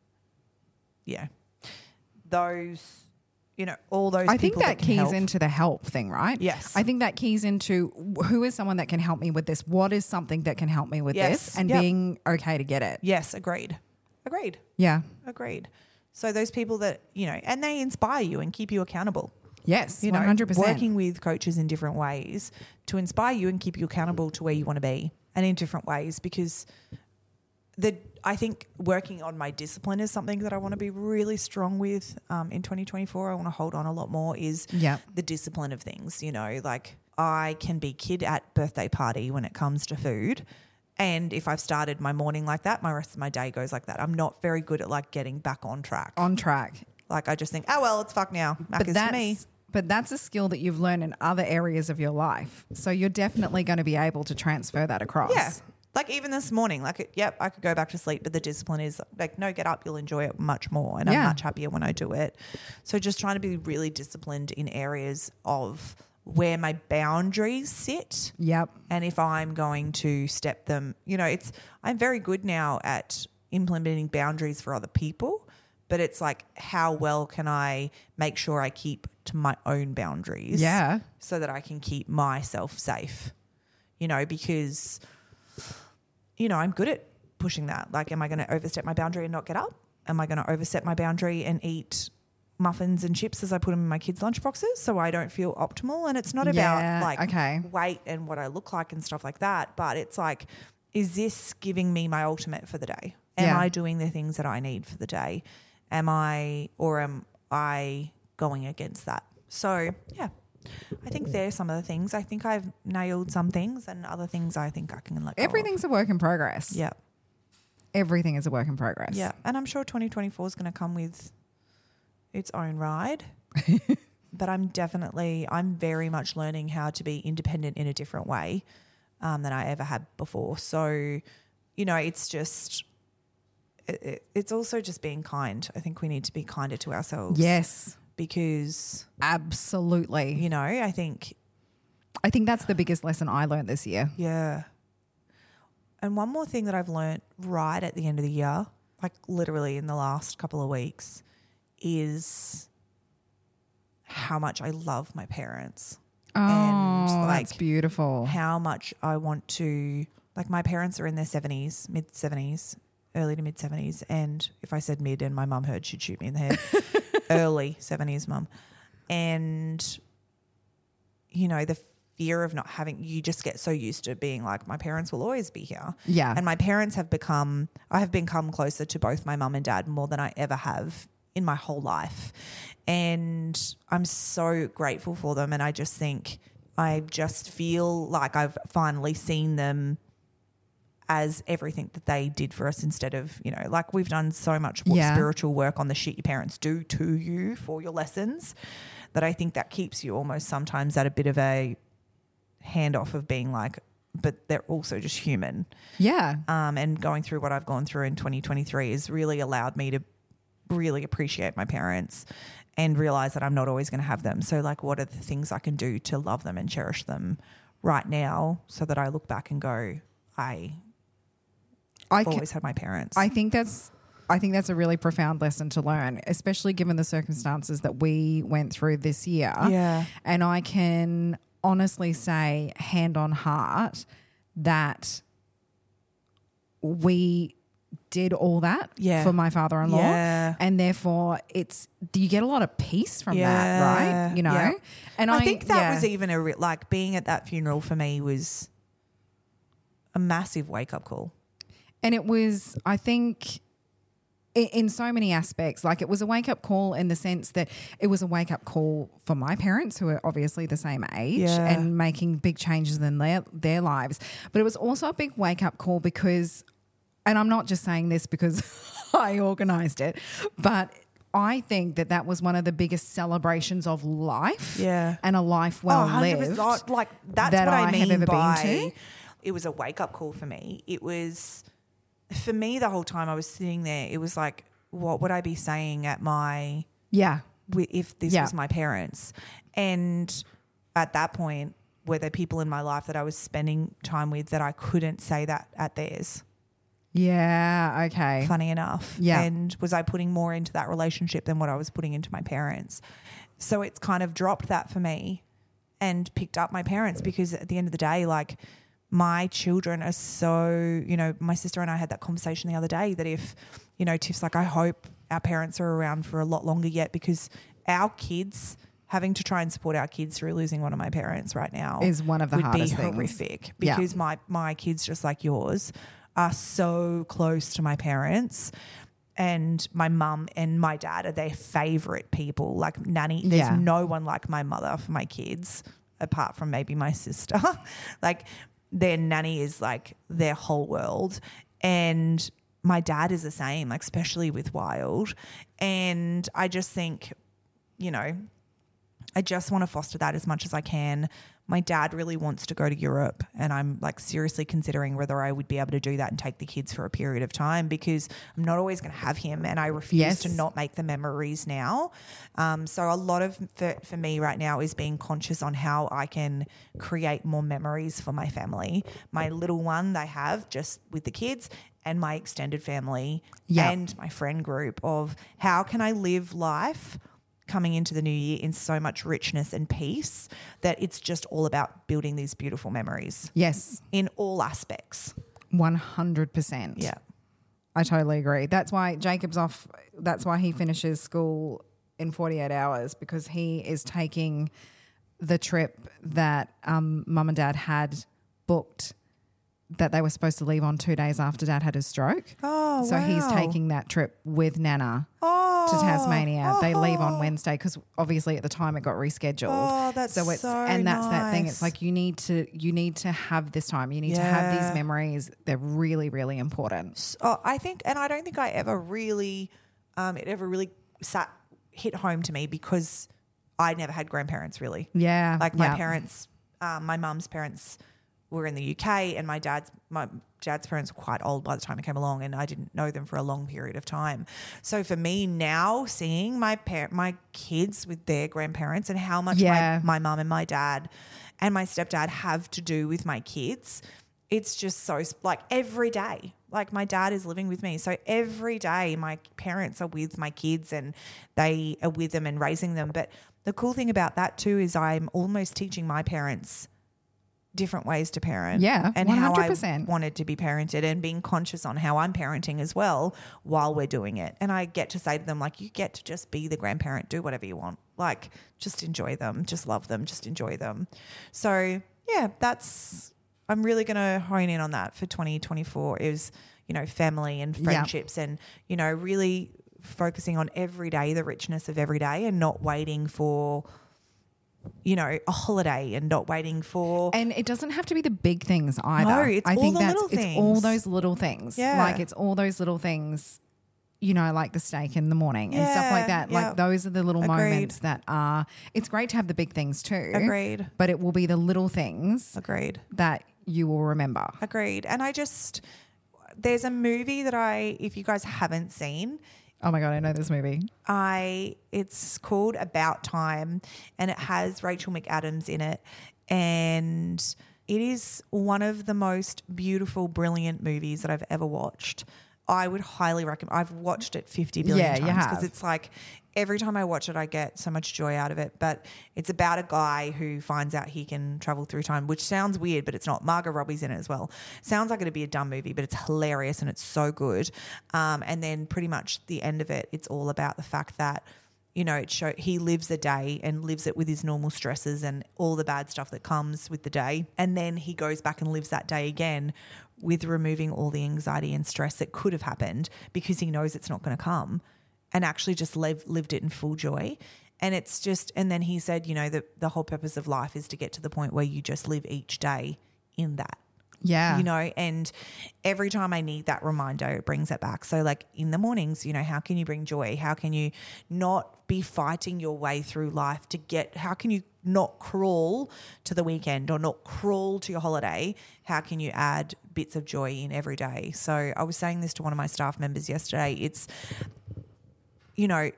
yeah, those, you know, all those I think people that keys help. into the help thing, right? Yes. I think that keys into who is someone that can help me with this? What is something that can help me with Yes. this? And Yep. being okay to get it. Yes, agreed. Agreed. Yeah. Agreed. So those people that, you know, and they inspire you and keep you accountable. Yes. you know, 100%. working with coaches in different ways to inspire you and keep you accountable to where you want to be and in different ways because the I think working on my discipline is something that I want to be really strong with um, in 2024. I want to hold on a lot more is Yeah. the discipline of things. You know, like I can be kid at birthday party when it comes to food. And if I've started my morning like that, my rest of my day goes like that. I'm not very good at like getting back on track. on track. Like I just think, oh well, it's fuck now. Mac But is that's for me. but that's a skill that you've learned in other areas of your life. So you're definitely going to be able to transfer that across. Yeah. Like even this morning, like, yep, I could go back to sleep, but the discipline is like, no, get up, you'll enjoy it much more. And I'm much happier when I do it. So just trying to be really disciplined in areas of where my boundaries sit. Yep. And if I'm going to step them, you know, it's, I'm very good now at implementing boundaries for other people, but it's like, how well can I make sure I keep to my own boundaries? Yeah. so that I can keep myself safe. You know, because you know, I'm good at pushing that. Like, am I going to overstep my boundary and not get up? Am I going to overstep my boundary and eat muffins and chips as I put them in my kids' lunchboxes so I don't feel optimal? And it's not Yeah, about like okay. weight and what I look like and stuff like that, but it's like, is this giving me my ultimate for the day? Am Yeah. I doing the things that I need for the day? Am I, or am I going against that? So, yeah, I think there's some of the things. I think I've nailed some things, and other things I think I can let go. of. Everything's a work in progress. Yeah, Everything is a work in progress. yeah, and I'm sure 2024 is going to come with its own ride. but I'm definitely, I'm very much learning how to be independent in a different way um, than I ever had before. So, you know, it's just. It, it's also just being kind. I think we need to be kinder to ourselves. Yes. Because, Absolutely. you know, I think I think that's the biggest lesson I learned this year. Yeah. And one more thing that I've learned right at the end of the year, like literally in the last couple of weeks, is how much I love my parents. Oh, and that's beautiful. how much I want to like my parents are in their 70s, mid 70s, early to mid 70s and if I said mid and my mum heard she'd shoot me in the head. early 70s mum. And you know, the fear of not having you just get so used to being like my parents will always be here. Yeah. And my parents have become I have become closer to both my mum and dad more than I ever have in my whole life. And I'm so grateful for them and I just think I just feel like I've finally seen them as everything that they did for us instead of, you know, like we've done so much more Yeah. spiritual work on the shit your parents do to you for your lessons that I think that keeps you almost sometimes at a bit of a handoff of being like, but they're also just human. yeah. Um, and going through what I've gone through in 2023 has really allowed me to really appreciate my parents and realize that I'm not always going to have them. So, like, what are the things I can do to love them and cherish them right now so that I look back and go, I I can, always had my parents. I think that's I think that's a really profound lesson to learn, especially given the circumstances that we went through this year. Yeah. And I can honestly say, hand on heart, that we did all that Yeah. for my father-in-law Yeah. and therefore it's you get a lot of peace from that right you know Yeah. and I, think that yeah. was even a re- like being at that funeral for me was a massive wake up call. And it was, I think, in so many aspects, like it was a wake up call in the sense that it was a wake up call for my parents, who are obviously the same age Yeah. and making big changes in their, their lives. But it was also a big wake up call because, and I'm not just saying this because I organized it, but I think that that was one of the biggest celebrations of life Yeah. and a life well oh, lived. Like that's that what I, I have mean ever been by to. it was a wake up call for me. It was for me the whole time I was sitting there. It was like, what would I be saying at my Yeah. if this Yeah. was my parents? And at that point, were there people in my life that I was spending time with that I couldn't say that at theirs? Yeah. Okay. funny enough. Yeah. And was I putting more into that relationship than what I was putting into my parents? So it's kind of dropped that for me and picked up my parents because at the end of the day, like my children are so, you know, my sister and I had that conversation the other day that if, you know, Tiff's like, I hope our parents are around for a lot longer yet because our kids having to try and support our kids through losing one of my parents right now Is one of the would hardest be things. horrific Yeah. because my my kids just like yours are so close to my parents and my mum and my dad are their favorite people like nanny there's Yeah. no one like my mother for my kids apart from maybe my sister like their nanny is like their whole world. And my dad is the same like especially with wild. And i just think you know I just want to foster that as much as I can. My dad really wants to go to Europe, and I'm like seriously considering whether I would be able to do that and take the kids for a period of time because I'm not always going to have him, and I refuse Yes. to not make the memories now. Um, so a lot of for, for me right now is being conscious on how I can create more memories for my family. My little one they have just with the kids, and my extended family, Yeah. and my friend group of how can I live life coming into the new year in so much richness and peace that it's just all about building these beautiful memories Yes. in all aspects. 100%. Yeah. I totally agree. That's why Jacob's off. That's why he finishes school in 48 hours because he is taking the trip that um, mum and dad had booked that they were supposed to leave on two days after dad had his stroke. Oh, so he's taking that trip with Nana Oh, to Tasmania. They leave on oh. Wednesday because obviously at the time it got rescheduled. Oh, that's so it's so and that's that thing. It's like you need to you need to have this time. You need to have these memories. They're really really important. Oh, I think, and I don't think I ever really, um, it ever really sat hit home to me because I never had grandparents really. Yeah, Like my yeah. parents, um, my mum's parents were in the UK, and my dad's my dad's parents were quite old by the time I came along, and I didn't know them for a long period of time. So for me now, seeing my par- my kids with their grandparents and how much Yeah. my my mum and my dad and my stepdad have to do with my kids, it's just so like every day. Like my dad is living with me, so every day my parents are with my kids and they are with them and raising them. But the cool thing about that too is I'm almost teaching my parents different ways to parent. Yeah, and how I wanted to be parented and being conscious on how I'm parenting as well while we're doing it. And I get to say to them, like, you get to just be the grandparent, do whatever you want. Like, just enjoy them, just love them, just enjoy them. So, yeah, that's, I'm really going to hone in on that for 2024 is, you know, family and Yeah. friendships and, you know, really focusing on every day, the richness of every day and not waiting for, you know, a holiday and not waiting for. And it doesn't have to be the big things either. No, it's I all think the that's little it's all those little things. Yeah. Like it's all those little things, you know, like the steak in the morning and stuff like that. yeah. Like those are the little Agreed. moments that are it's great to have the big things too. Agreed. But it will be the little things Agreed. that you will remember. Agreed. And I just, there's a movie that I, if you guys haven't seen, Oh my god, I know this movie. I it's called About Time and it has Rachel McAdams in it and it is one of the most beautiful brilliant movies that I've ever watched. I would highly recommend. I've watched it 50 billion Yeah, times because it's like every time I watch it I get so much joy out of it, but it's about a guy who finds out he can travel through time, which sounds weird, but it's not. Margot Robbie's in it as well. Sounds like it'd be a dumb movie, but it's hilarious and it's so good. Um, and then pretty much the end of it, it's all about the fact that you know, it show he lives a day and lives it with his normal stresses and all the bad stuff that comes with the day, and then he goes back and lives that day again with removing all the anxiety and stress that could have happened because he knows it's not going to come, and actually just live, lived it in full joy. And it's just, and then he said, you know, the the whole purpose of life is to get to the point where you just live each day in that. Yeah. you know and every time i need that reminder it brings it back. So like in the mornings you know how can you bring joy? How can you not be fighting your way through life to get how can you not crawl to the weekend or not crawl to your holiday? How can you add bits of joy in every day? So i was saying this to one of my staff members yesterday. It's you know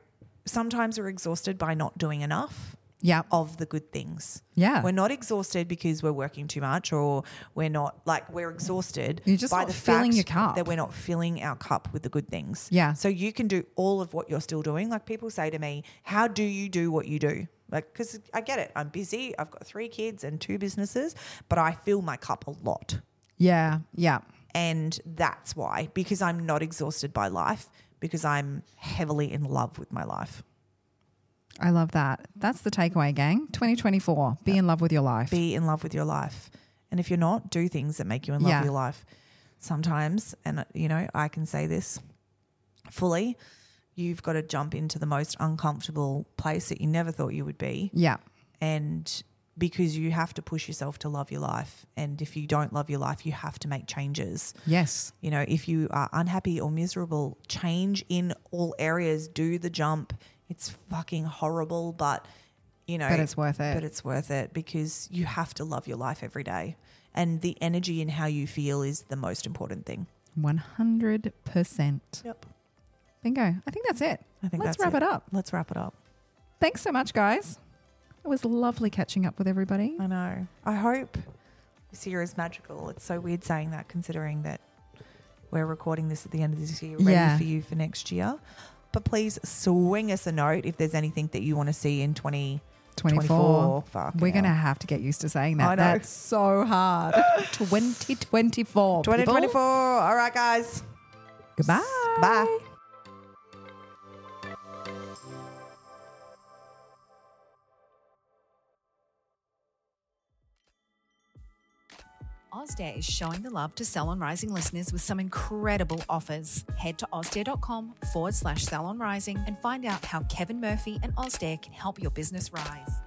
sometimes we're exhausted by not doing enough yeah. of the good things. Yeah. We're not exhausted because we're working too much or we're not like we're exhausted You're just by the filling fact your cup. that we're not filling our cup with the good things. Yeah. So you can do all of what you're still doing. Like people say to me, "How do you do what you do?" Like cuz I get it. I'm busy. I've got 3 kids and two businesses, but I fill my cup a lot. Yeah. Yeah. And that's why because I'm not exhausted by life because I'm heavily in love with my life. I love that. That's the takeaway, gang. 2024. Be in love with your life. be in love with your life. And if you're not, do things that make you in love Yeah. with your life. Sometimes, and uh, you know, I can say this fully, you've got to jump into the most uncomfortable place that you never thought you would be. yeah. And because you have to push yourself to love your life. And if you don't love your life, you have to make changes. Yes. You know, if you are unhappy or miserable, change in all areas, do the jump. It's fucking horrible, but you know, But it's worth it. But it's worth it because you have to love your life every day. And the energy in how you feel is the most important thing. 100%. Yep. Bingo. I think that's it. I think Let's wrap it up. Let's wrap it up. Thanks so much, guys. It was lovely catching up with everybody. I know. I hope this year is magical. It's so weird saying that considering that we're recording this at the end of this year, ready Yeah. for you for next year. But please swing us a note if there's anything that you want to see in 2024. 24. Fuck We're going to have to get used to saying I that. know. That's so hard. 2024. people. 2024. All right, guys. Goodbye. Bye. Ozdare is showing the love to Salon Rising listeners with some incredible offers. Head to ozdare.com forward slash salon rising and find out how Kevin Murphy and Ozdare can help your business rise.